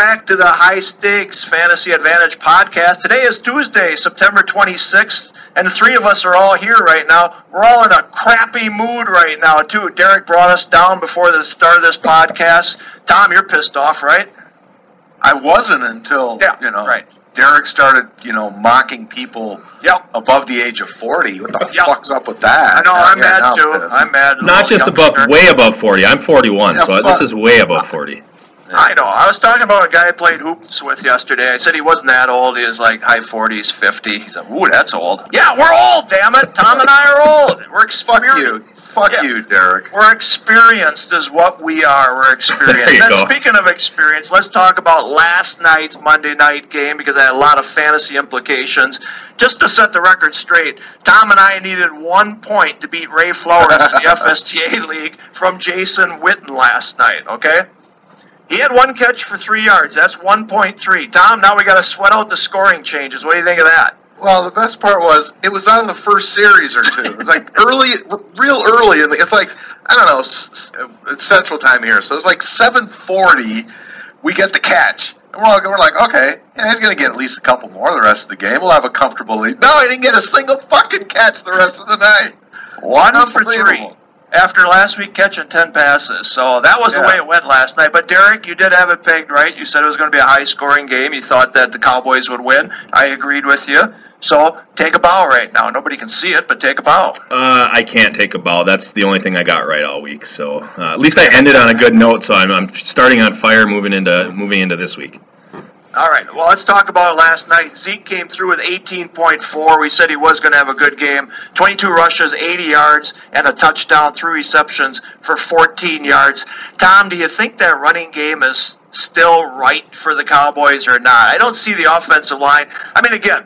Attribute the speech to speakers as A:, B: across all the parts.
A: back to the High Stakes Fantasy Advantage podcast. Today is Tuesday, September 26th, and the three of us are all here right now. We're all in a crappy mood right now, too. Derek brought us down before the start of this podcast. Tom, you're pissed off, right?
B: I wasn't until
A: Yeah,
B: you know
A: right.
B: Derek started you know mocking people
A: Yep.
B: above the age of forty. What the
A: Yep.
B: fuck's up with that?
A: I know, I'm
B: yeah, now
A: mad too. I'm mad.
C: Not just above, way above 40. I'm 41,
B: Yeah,
C: so
B: fuck.
C: this is way above 40.
A: I know. I was talking about a guy I played hoops with yesterday. I said he wasn't that old. He was like high 40s, 50. He said, ooh, that's old. Yeah, we're old, damn it. Tom and I are old. We're
B: Fuck
A: experienced.
B: you, fuck
A: Yeah.
B: you, Derek.
A: We're experienced is what we are. We're experienced. And
C: go.
A: speaking of experience, let's talk about last night's Monday night game because it had a lot of fantasy implications. Just to set the record straight, Tom and I needed one point to beat Ray Flowers in the FSTA League from Jason Witten last night, okay? He had one catch for three yards. That's 1.3. Tom, now we got to sweat out the scoring changes. What do you think of that?
B: Well, the best part was it was on the first series or two. It was like early, real early, and it's like I don't know, it's Central Time here, so it's like seven forty. We get the catch, and we're all we're like, okay, yeah, he's gonna get at least a couple more the rest of the game. We'll have a comfortable lead. No, he didn't get a single fucking catch the rest of the night.
A: One for three. After last week catching 10 passes. So that was the way it went last night. But Derek, you did have it pegged right. You said it was going to be a high scoring game. You thought that the Cowboys would win. I agreed with you. So take a bow right now. Nobody can see it, but take a bow.
C: Uh, I can't take a bow. That's the only thing I got right all week. So uh, at least I ended on a good note. So I'm, I'm starting on fire, moving into moving into this week.
A: All right. Well, let's talk about it last night. Zeke came through with 18.4. We said he was going to have a good game. 22 rushes, 80 yards, and a touchdown, three receptions for 14 yards. Tom, do you think that running game is still right for the Cowboys or not? I don't see the offensive line. I mean, again,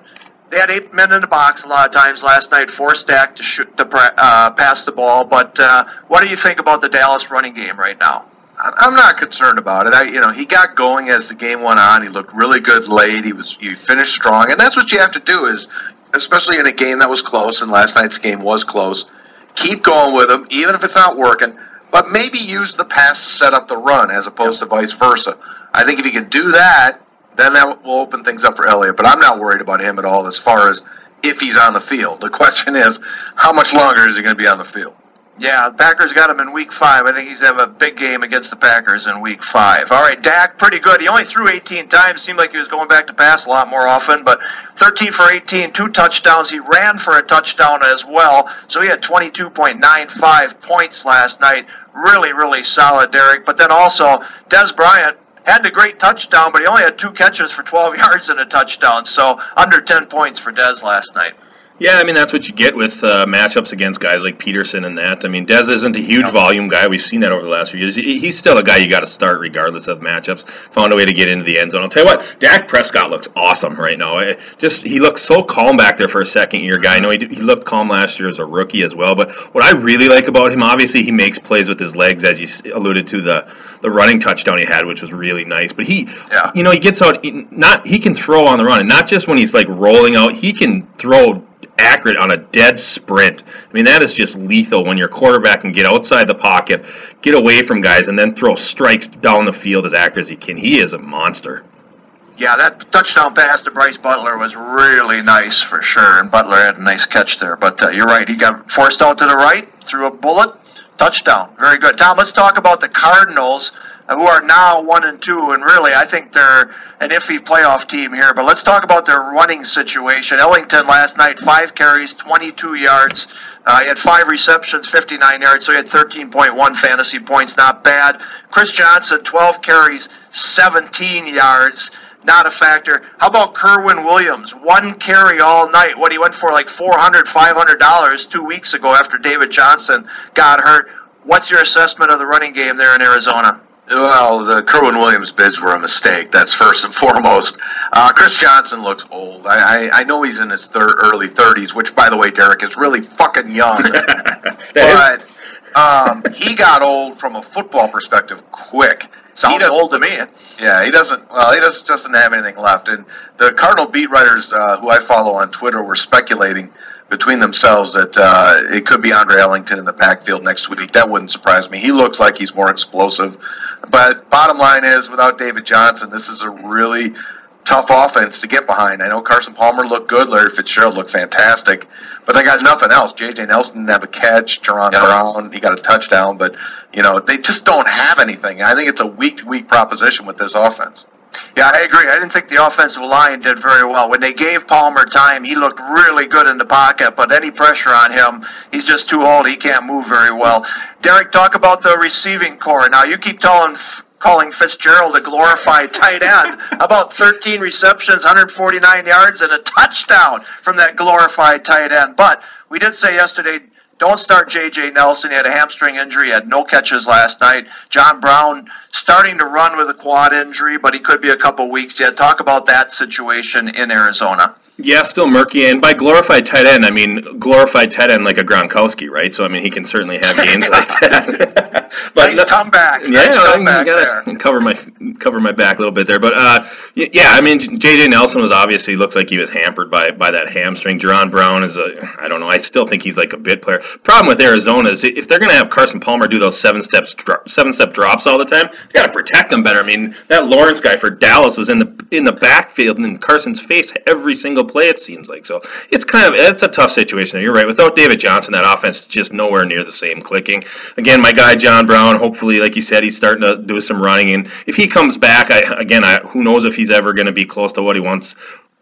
A: they had eight men in the box a lot of times last night, four stacked to shoot pra- uh, pass the ball. But uh, what do you think about the Dallas running game right now?
B: I'm not concerned about it. I, you know, he got going as the game went on. He looked really good late. He was, he finished strong, and that's what you have to do. Is especially in a game that was close, and last night's game was close. Keep going with him, even if it's not working. But maybe use the pass to set up the run as opposed to vice versa. I think if he can do that, then that will open things up for Elliott. But I'm not worried about him at all as far as if he's on the field. The question is, how much longer is he going to be on the field?
A: Yeah, the Packers got him in week five. I think he's have a big game against the Packers in week five. All right, Dak, pretty good. He only threw 18 times. Seemed like he was going back to pass a lot more often, but 13 for 18, two touchdowns. He ran for a touchdown as well, so he had 22.95 points last night. Really, really solid, Derek. But then also, Dez Bryant had the great touchdown, but he only had two catches for 12 yards and a touchdown, so under 10 points for Dez last night.
C: Yeah, I mean that's what you get with uh, matchups against guys like Peterson and that. I mean, Dez isn't a huge volume guy. We've seen that over the last few years. He's still a guy you got to start regardless of matchups. Found a way to get into the end zone. I'll tell you what, Dak Prescott looks awesome right now. I- Just he looks so calm back there for a second year guy. I know he, did- he looked calm last year as a rookie as well. But what I really like about him, obviously, he makes plays with his legs, as you alluded to the the running touchdown he had, which was really nice. But he,
A: Yeah.
C: you know, he gets out. Not he can throw on the run, and not just when he's like rolling out. He can throw accurate on a dead sprint. I mean, that is just lethal when your quarterback can get outside the pocket, get away from guys, and then throw strikes down the field as accurate as he can. He is a monster.
A: Yeah, that touchdown pass to Brice Butler was really nice for sure, and Butler had a nice catch there. But uh, you're right, he got forced out to the right, threw a bullet, touchdown. Very good. Tom, let's talk about the Cardinals, who are now one and two, and really, I think they're an iffy playoff team here. But let's talk about their running situation. Ellington last night, five carries, 22 yards. Uh, he had five receptions, 59 yards, so he had 13.1 fantasy points. Not bad. Chris Johnson, 12 carries, 17 yards not a factor. How about Kerwynn Williams? One carry all night. What he went for like $400, $500 two weeks ago after David Johnson got hurt. What's your assessment of the running game there in Arizona?
B: Well, the Kerwynn Williams bids were a mistake. That's first and foremost. Uh, Chris Johnson looks old. I, I, I know he's in his thir- early 30s, which, by the way, Derek is really fucking young. but um, he got old from a football perspective quick.
A: Sounds old to me.
B: Yeah, he doesn't. Well, he doesn't doesn't have anything left. And the Cardinal beat writers uh, who I follow on Twitter were speculating between themselves that uh, it could be Andre Ellington in the backfield next week. That wouldn't surprise me. He looks like he's more explosive. But bottom line is, without David Johnson, this is a really tough offense to get behind. I know Carson Palmer looked good. Larry Fitzgerald looked fantastic, but they got nothing else. J.J. Nelson didn't have a catch. Jaron
A: Yeah.
B: Brown, he got a touchdown, but you know they just don't have anything. I think it's a week to week proposition with this offense.
A: Yeah, I agree. I didn't think the offensive line did very well. When they gave Palmer time, he looked really good in the pocket, but any pressure on him, he's just too old. He can't move very well. Derek, talk about the receiving corps. Now, you keep telling, calling Fitzgerald a glorified tight end. About 13 receptions, 149 yards, and a touchdown from that glorified tight end. But we did say yesterday, don't start J.J. Nelson. He had a hamstring injury. Had no catches last night. John Brown starting to run with a quad injury, but he could be a couple weeks yet. Talk about that situation in Arizona.
C: Yeah, still murky. And by glorified tight end, I mean glorified tight end like a Gronkowski, right? So I mean he can certainly have games like that. but
A: nice
C: no-
A: comeback.
C: yeah,
A: nice
C: I
A: comeback
C: gotta
A: there.
C: cover my cover my back a little bit there, but uh, yeah, I mean JJ Nelson was obviously looks like he was hampered by by that hamstring. Jaron Brown is a I don't know. I still think he's like a bit player. Problem with Arizona is if they're gonna have Carson Palmer do those seven steps seven step drops all the time, they gotta protect him better. I mean that Lawrence guy for Dallas was in the in the backfield and in Carson's face every single play. It seems like so. It's kind of it's a tough situation. You're right. Without David Johnson, that offense is just nowhere near the same clicking. Again, my guy John Brown. Hopefully, like you said, he's starting to do some running, and if he comes back, I again, I, who knows if he's ever going to be close to what he once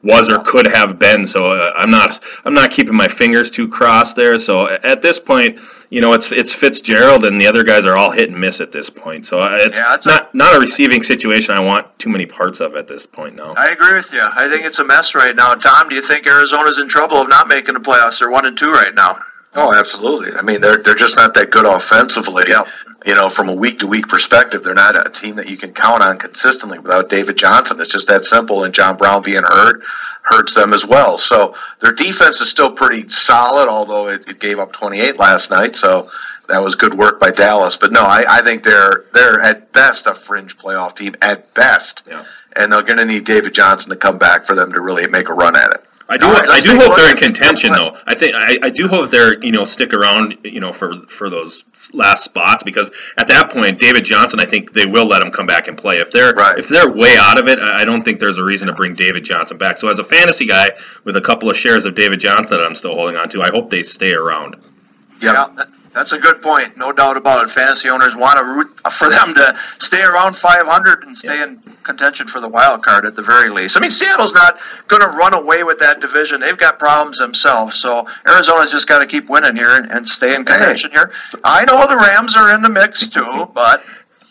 C: was or could have been. So uh, I'm not I'm not keeping my fingers too crossed there. So at this point, you know, it's it's Fitzgerald and the other guys are all hit and miss at this point. So uh, it's
A: Yeah, it's a-
C: not not a receiving situation I want too many parts of at this point now.
A: I agree with you. I think it's a mess right now. Tom, do you think Arizona's in trouble of not making the playoffs? They're one and two right now.
B: Oh, absolutely. I mean, they're they're just not that good offensively.
A: Yeah.
B: You know, from a week to week perspective, they're not a team that you can count on consistently without David Johnson. It's just that simple. And John Brown being hurt hurts them as well. So their defense is still pretty solid, although it, it gave up 28 last night. So that was good work by Dallas. But no, I, I think they're they're at best a fringe playoff team at best.
C: Yeah.
B: And they're going to need David Johnson to come back for them to really make a run at it.
C: I do.
A: All right,
C: I do hope they're in
A: at-
C: contention, though. I think I, I do hope they're you know stick around you know for for those last spots because at that point, David Johnson, I think they will let him come back and play. If they're
B: Right.
C: if they're way out of it, I I don't think there's a reason to bring David Johnson back. So as a fantasy guy with a couple of shares of David Johnson that I'm still holding on to, I hope they stay around.
A: Yeah, that- that's a good point. No doubt about it. Fantasy owners want to root for them to stay around 500 and stay in contention for the wild card at the very least. I mean, Seattle's not going to run away with that division. They've got problems themselves. So Arizona's just got to keep winning here and, and stay in contention here. I know the Rams are in the mix too, but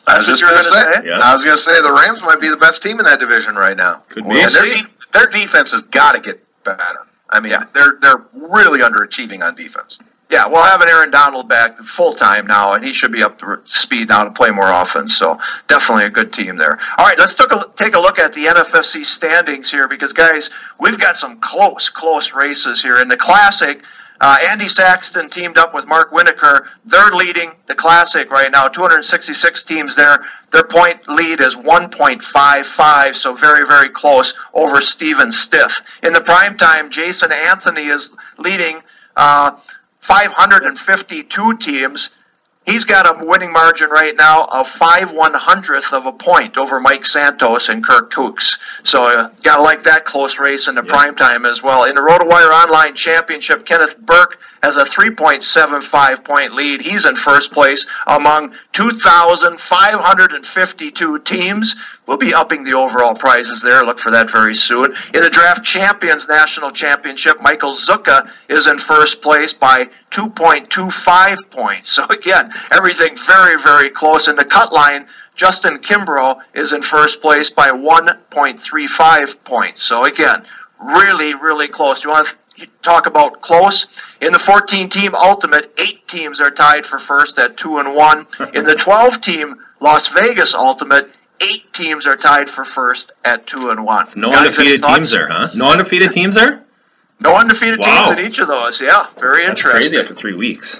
B: I
A: that's
B: was
A: what
B: just
A: you're
B: going
A: going
B: to
A: to
B: say.
A: say.
C: Yeah.
B: I was going to say the Rams might be the best team in that division right now.
C: Could
A: be.
B: Their, de- their defense has got to get better. I mean,
A: Yeah.
B: they're they're really underachieving on defense.
A: Yeah, we'll have an Aaron Donald back full time now, and he should be up to speed now to play more offense. So definitely a good team there. All right, let's take a, take a look at the NFFC standings here because guys, we've got some close, close races here in the Classic. Uh, Andy Saxton teamed up with Mark Winokur. They're leading the Classic right now. 266 teams there. Their point lead is 1.55, so very, very close over Steven Stiff. In the prime time, Jason Anthony is leading. Uh, 552 teams. He's got a winning margin right now of five one hundredth of a point over Mike Santos and Kirk Kooks. So uh, gotta like that close race in the prime time as well. In the RotoWire Online Championship, Kenneth Burke has a 3.75 point lead. He's in first place among 2,552 teams. We'll be upping the overall prizes there. Look for that very soon. In the Draft Champions National Championship, Michael Zucca is in first place by 2.25 points. So again, everything very, very close. In the cut line, Justin Kimbrough is in first place by 1.35 points. So again, really, really close. You want to talk about close? In the 14 team ultimate, eight teams are tied for first at two and one. In the 12 team Las Vegas Ultimate, eight teams are tied for first at two and one.
C: No
A: Guys,
C: undefeated teams there, huh? No undefeated teams there?
A: No undefeated
C: Wow.
A: teams in each of those. Yeah, very
C: That's
A: interesting.
C: crazy after three weeks.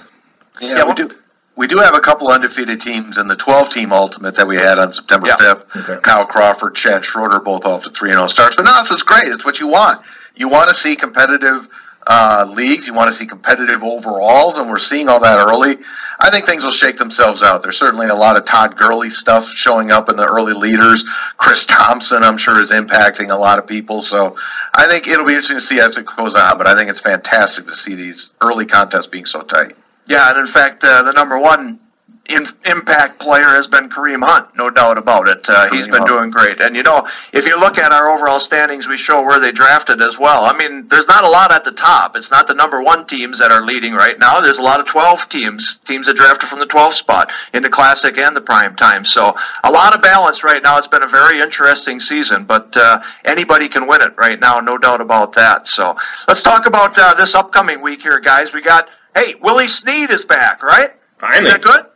B: Yeah,
A: Yeah,
B: we
A: well-
B: do. We do have a couple undefeated teams in the 12 team ultimate that we had on September
A: Yeah.
B: 5th.
C: Okay.
B: Kyle Crawford, Chad Schroeder, both off to 3 0 starts. But no, this is great. It's what you want. You want to see competitive uh, leagues. You want to see competitive overalls, and we're seeing all that early. I think things will shake themselves out. There's certainly a lot of Todd Gurley stuff showing up in the early leaders. Chris Thompson, I'm sure, is impacting a lot of people. So I think it'll be interesting to see as it goes on. But I think it's fantastic to see these early contests being so tight.
A: Yeah, and in fact, uh, the number one in, impact player has been Kareem Hunt, no doubt about it. Uh, he's
B: Kareem
A: been
B: Hunt.
A: doing great. And you know, if you look at our overall standings, we show where they drafted as well. I mean, there's not a lot at the top. It's not the number one teams that are leading right now. There's a lot of 12 teams, teams that drafted from the 12 spot in the classic and the prime time. So a lot of balance right now. It's been a very interesting season, but uh, anybody can win it right now, no doubt about that. So let's talk about uh, this upcoming week here, guys. We got, hey, Willie Snead is back, right?
C: Finally.
A: Is that good?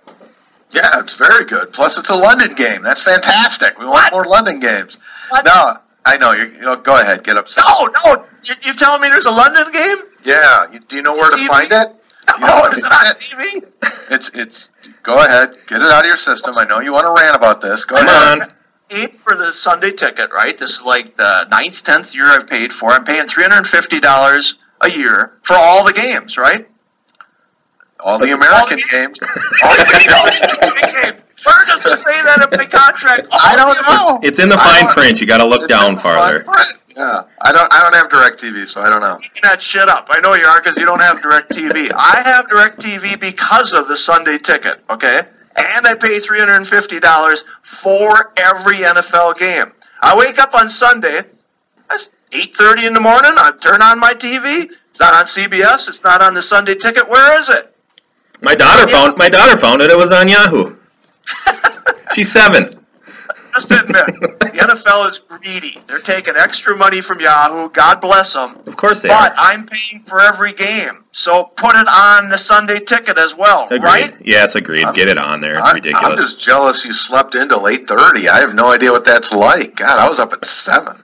B: Yeah, it's very good. Plus, it's a London game. That's fantastic. We want
A: What?
B: more London games.
A: What?
B: No, I know. You're, you know, go ahead, get upset.
A: No, no. You, you telling me there's a London game?
B: Yeah, you, do you know where to
A: TV?
B: find it? You know where
A: is
B: to
A: it on TV?
B: It's it's. Go ahead, get it out of your system. I know you want to rant about this. Go
C: Come
B: ahead.
C: on.
A: Paid for the Sunday ticket, right? This is like the ninth, tenth year I've paid for. I'm paying three hundred and fifty dollars a year for all the games, right?
B: All the American
A: the-
B: games.
A: All the games. Where does it say that in my contract? All
B: I don't know.
C: It's in the fine print. You got to look
B: It's
C: down
B: in the
C: farther.
B: fine print. Yeah, I don't. I don't have Directv, so I don't know.
A: That shit up. I know you are because you don't have Direct TV. I have Direct TV because of the Sunday ticket, okay? And I pay three hundred and fifty dollars for every NFL game. I wake up on Sunday. That's eight thirty in the morning. I turn on my TV. It's not on CBS. It's not on the Sunday ticket. Where is it?
C: My daughter found my daughter found it. It was on Yahoo. She's seven.
A: Just admit, the NFL is greedy. They're taking extra money from Yahoo. God bless them.
C: Of course they
A: But
C: are.
A: But I'm paying for every game, so put it on the Sunday ticket as well,
C: Agreed.
A: right?
C: Yes, agreed. Get it on there. It's
B: I'm, I'm
C: ridiculous.
B: just jealous you slept until eight thirty. I have no idea what that's like. God, I was up at seven.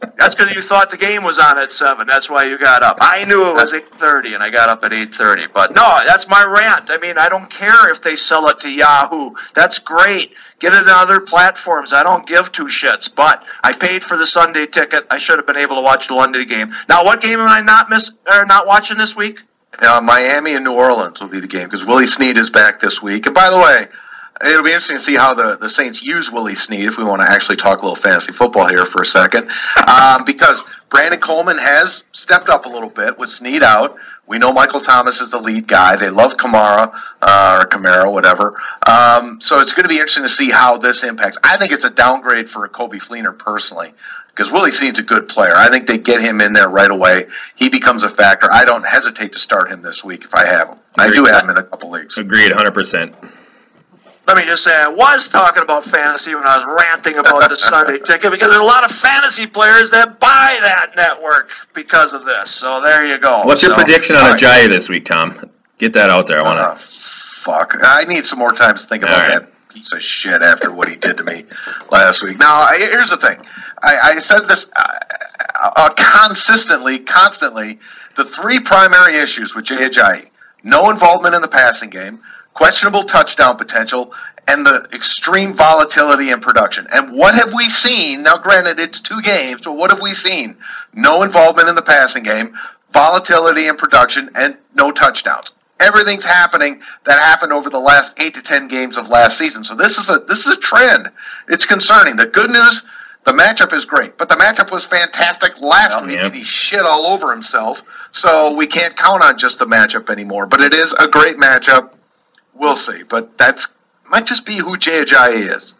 A: That's because you thought the game was on at seven. That's why you got up. I knew it was eight thirty, and I got up at eight thirty. But no, that's my rant. I mean, I don't care if they sell it to Yahoo. That's great. Get it on other platforms. I don't give two shits. But I paid for the Sunday ticket. I should have been able to watch the London game. Now, what game am I not miss or not watching this week?
B: Uh, Miami and New Orleans will be the game because Willie Snead is back this week. And by the way, it'll be interesting to see how the, the Saints use Willie Snead if we want to actually talk a little fantasy football here for a second. Um, because Brandon Coleman has stepped up a little bit with Snead out. We know Michael Thomas is the lead guy. They love Kamara uh, or Camaro, whatever. Um, so it's going to be interesting to see how this impacts. I think it's a downgrade for Coby Fleener personally because Willie Snead's a good player. I think they get him in there right away. He becomes a factor. I don't hesitate to start him this week if I have him. I do have him in a couple leagues.
C: Agreed, hundred percent.
A: Let me just say, I was talking about fantasy when I was ranting about the Sunday ticket because there's a lot of fantasy players that buy that network because of this. So there you go.
C: What's your
A: So-
C: prediction on
B: right.
C: Ajayi this week, Tom? Get that out there. I want
B: Uh,
C: to.
B: fuck. I need some more time to think about
C: right.
B: that piece of shit after what he did to me last week. Now, I, here's the thing. I, I said this uh, uh, consistently, constantly. The three primary issues with Jay Ajayi: no involvement in the passing game, questionable touchdown potential, and the extreme volatility in production. And what have we seen? Now, granted, it's two games, but what have we seen? No involvement in the passing game, volatility in production, and no touchdowns. Everything's happening that happened over the last eight to ten games of last season. So this is a this is a trend. It's concerning. The good news, the matchup is great, but the matchup was fantastic last week,
C: Yeah.
B: and he shit all over himself. So we can't count on just the matchup anymore. But it is a great matchup. We'll see. But that's might just be who Jay Ajayi is.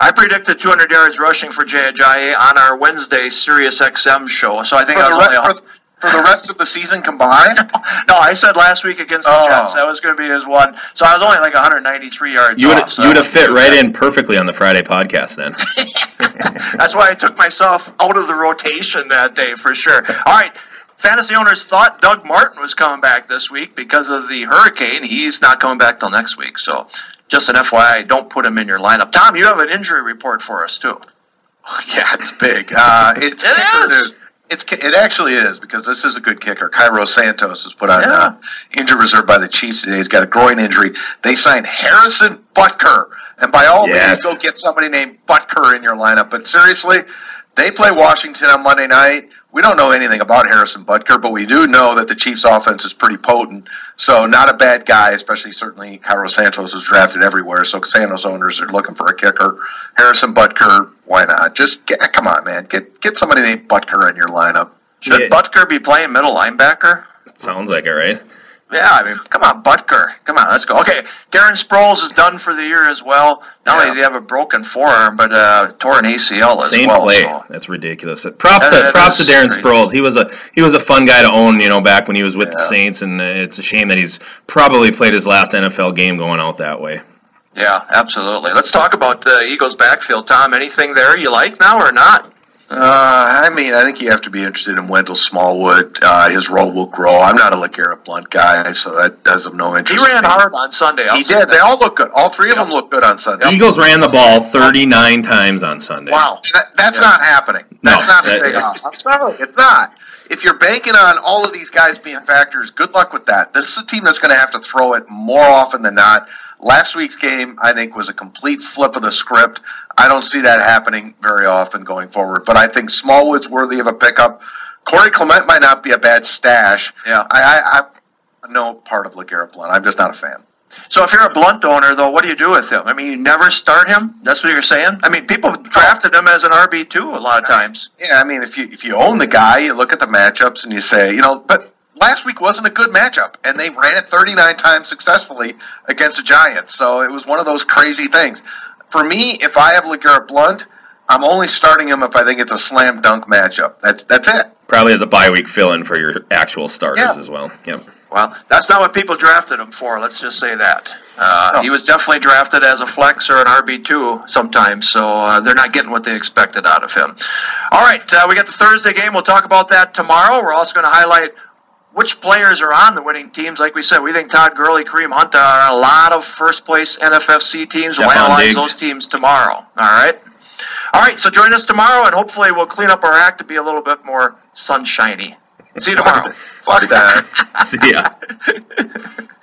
A: I predicted 200 yards rushing for Jay Ajayi on our Wednesday Sirius XM show. So I think
B: For
A: I
B: the,
A: was
B: re-
A: only.
B: for, for the rest of the season combined,
A: No, I said last week against the
B: Oh.
A: Jets that was going to be his one. So I was only like 193 yards
C: You would
A: off. so
C: you would have fit right
A: too
C: in perfectly on the Friday podcast then.
A: That's why I took myself out of the rotation that day for sure. All right. Fantasy owners thought Doug Martin was coming back this week because of the hurricane. He's not coming back till next week. So just an FYI, don't put him in your lineup. Tom, you have an injury report for us too.
B: Yeah, it's big. Uh, it's
A: It is.
B: is- It's it actually is because this is a good kicker. Cairo Santos was put on
A: Yeah.
B: uh, injured reserve by the Chiefs today. He's got a groin injury. They signed Harrison Butker, and by all
C: Yes.
B: means, go get somebody named Butker in your lineup. But seriously, they play Washington on Monday night. We don't know anything about Harrison Butker, but we do know that the Chiefs' offense is pretty potent. So not a bad guy, especially certainly Cairo Santos is drafted everywhere. So Santos owners are looking for a kicker. Harrison Butker, why not? Just get, ah, come on, man, get get somebody named Butker in your lineup.
A: Should
C: Yeah.
A: Butker be playing middle linebacker?
C: Sounds like it, right?
A: Yeah, I mean, come on, Butker. Come on, let's go. Okay, Darren Sproles is done for the year as well. Not only
B: Yeah.
A: did he have a broken forearm, but uh, tore an ACL as
C: Same
A: well.
C: play.
A: so-
C: That's ridiculous. Props
A: That-
C: to props to Darren
A: crazy.
C: Sproles. He was a he was a fun guy to own. You know, back when he was with the Saints, and uh, it's a shame that he's probably played his last NFL game going out that way.
A: Yeah, absolutely. Let's talk about the Eagles' backfield, Tom. Anything there you like now or not?
B: Uh, I mean, I think you have to be interested in Wendell Smallwood. Uh, his role will grow. I'm not a LeGarrette Blunt guy, so that does him no interest.
A: He ran
B: in
A: hard on Sunday. I'll
B: He did.
A: that.
B: They all look good. All three of them look good on Sunday.
C: Eagles ran the ball 39 times on Sunday.
A: Wow.
B: That, that's
A: Yeah.
B: not happening.
C: No,
B: That's not
C: that-
B: a payoff. I'm sorry, it's not. If you're banking on all of these guys being factors, good luck with that. This is a team that's going to have to throw it more often than not. Last week's game, I think, was a complete flip of the script. I don't see that happening very often going forward, but I think Smallwood's worthy of a pickup. Corey Clement might not be a bad stash.
A: Yeah.
B: I, I, I'm no part of LeGarrette Blunt. I'm just not a fan.
A: So if you're a blunt owner, though, what do you do with him? I mean, you never start him. That's what you're saying. I mean, people drafted him as an RB two a lot of times.
B: Yeah, I mean, if you if you own the guy, you look at the matchups and you say, you know, but last week wasn't a good matchup, and they ran it 39 times successfully against the Giants. So it was one of those crazy things. For me, if I have LeGarrette Blunt, I'm only starting him if I think it's a slam dunk matchup. That's that's it.
C: Probably as a bye week fill in for your actual starters
B: Yeah.
C: as well. Yep.
A: Well, that's not what people drafted him for. Let's just say that. Uh,
B: No.
A: He was definitely drafted as a flex or an RB two sometimes, so uh, they're not getting what they expected out of him. All right, uh, we got the Thursday game. We'll talk about that tomorrow. We're also going to highlight which players are on the winning teams. Like we said, we think Todd Gurley, Kareem Hunt are a lot of first place NFFC teams. We'll analyze
C: Diggs.
A: those teams tomorrow. All right. All right, so join us tomorrow, and hopefully we'll clean up our act to be a little bit more sunshiny. See you tomorrow.
B: Fuck that.
C: See ya.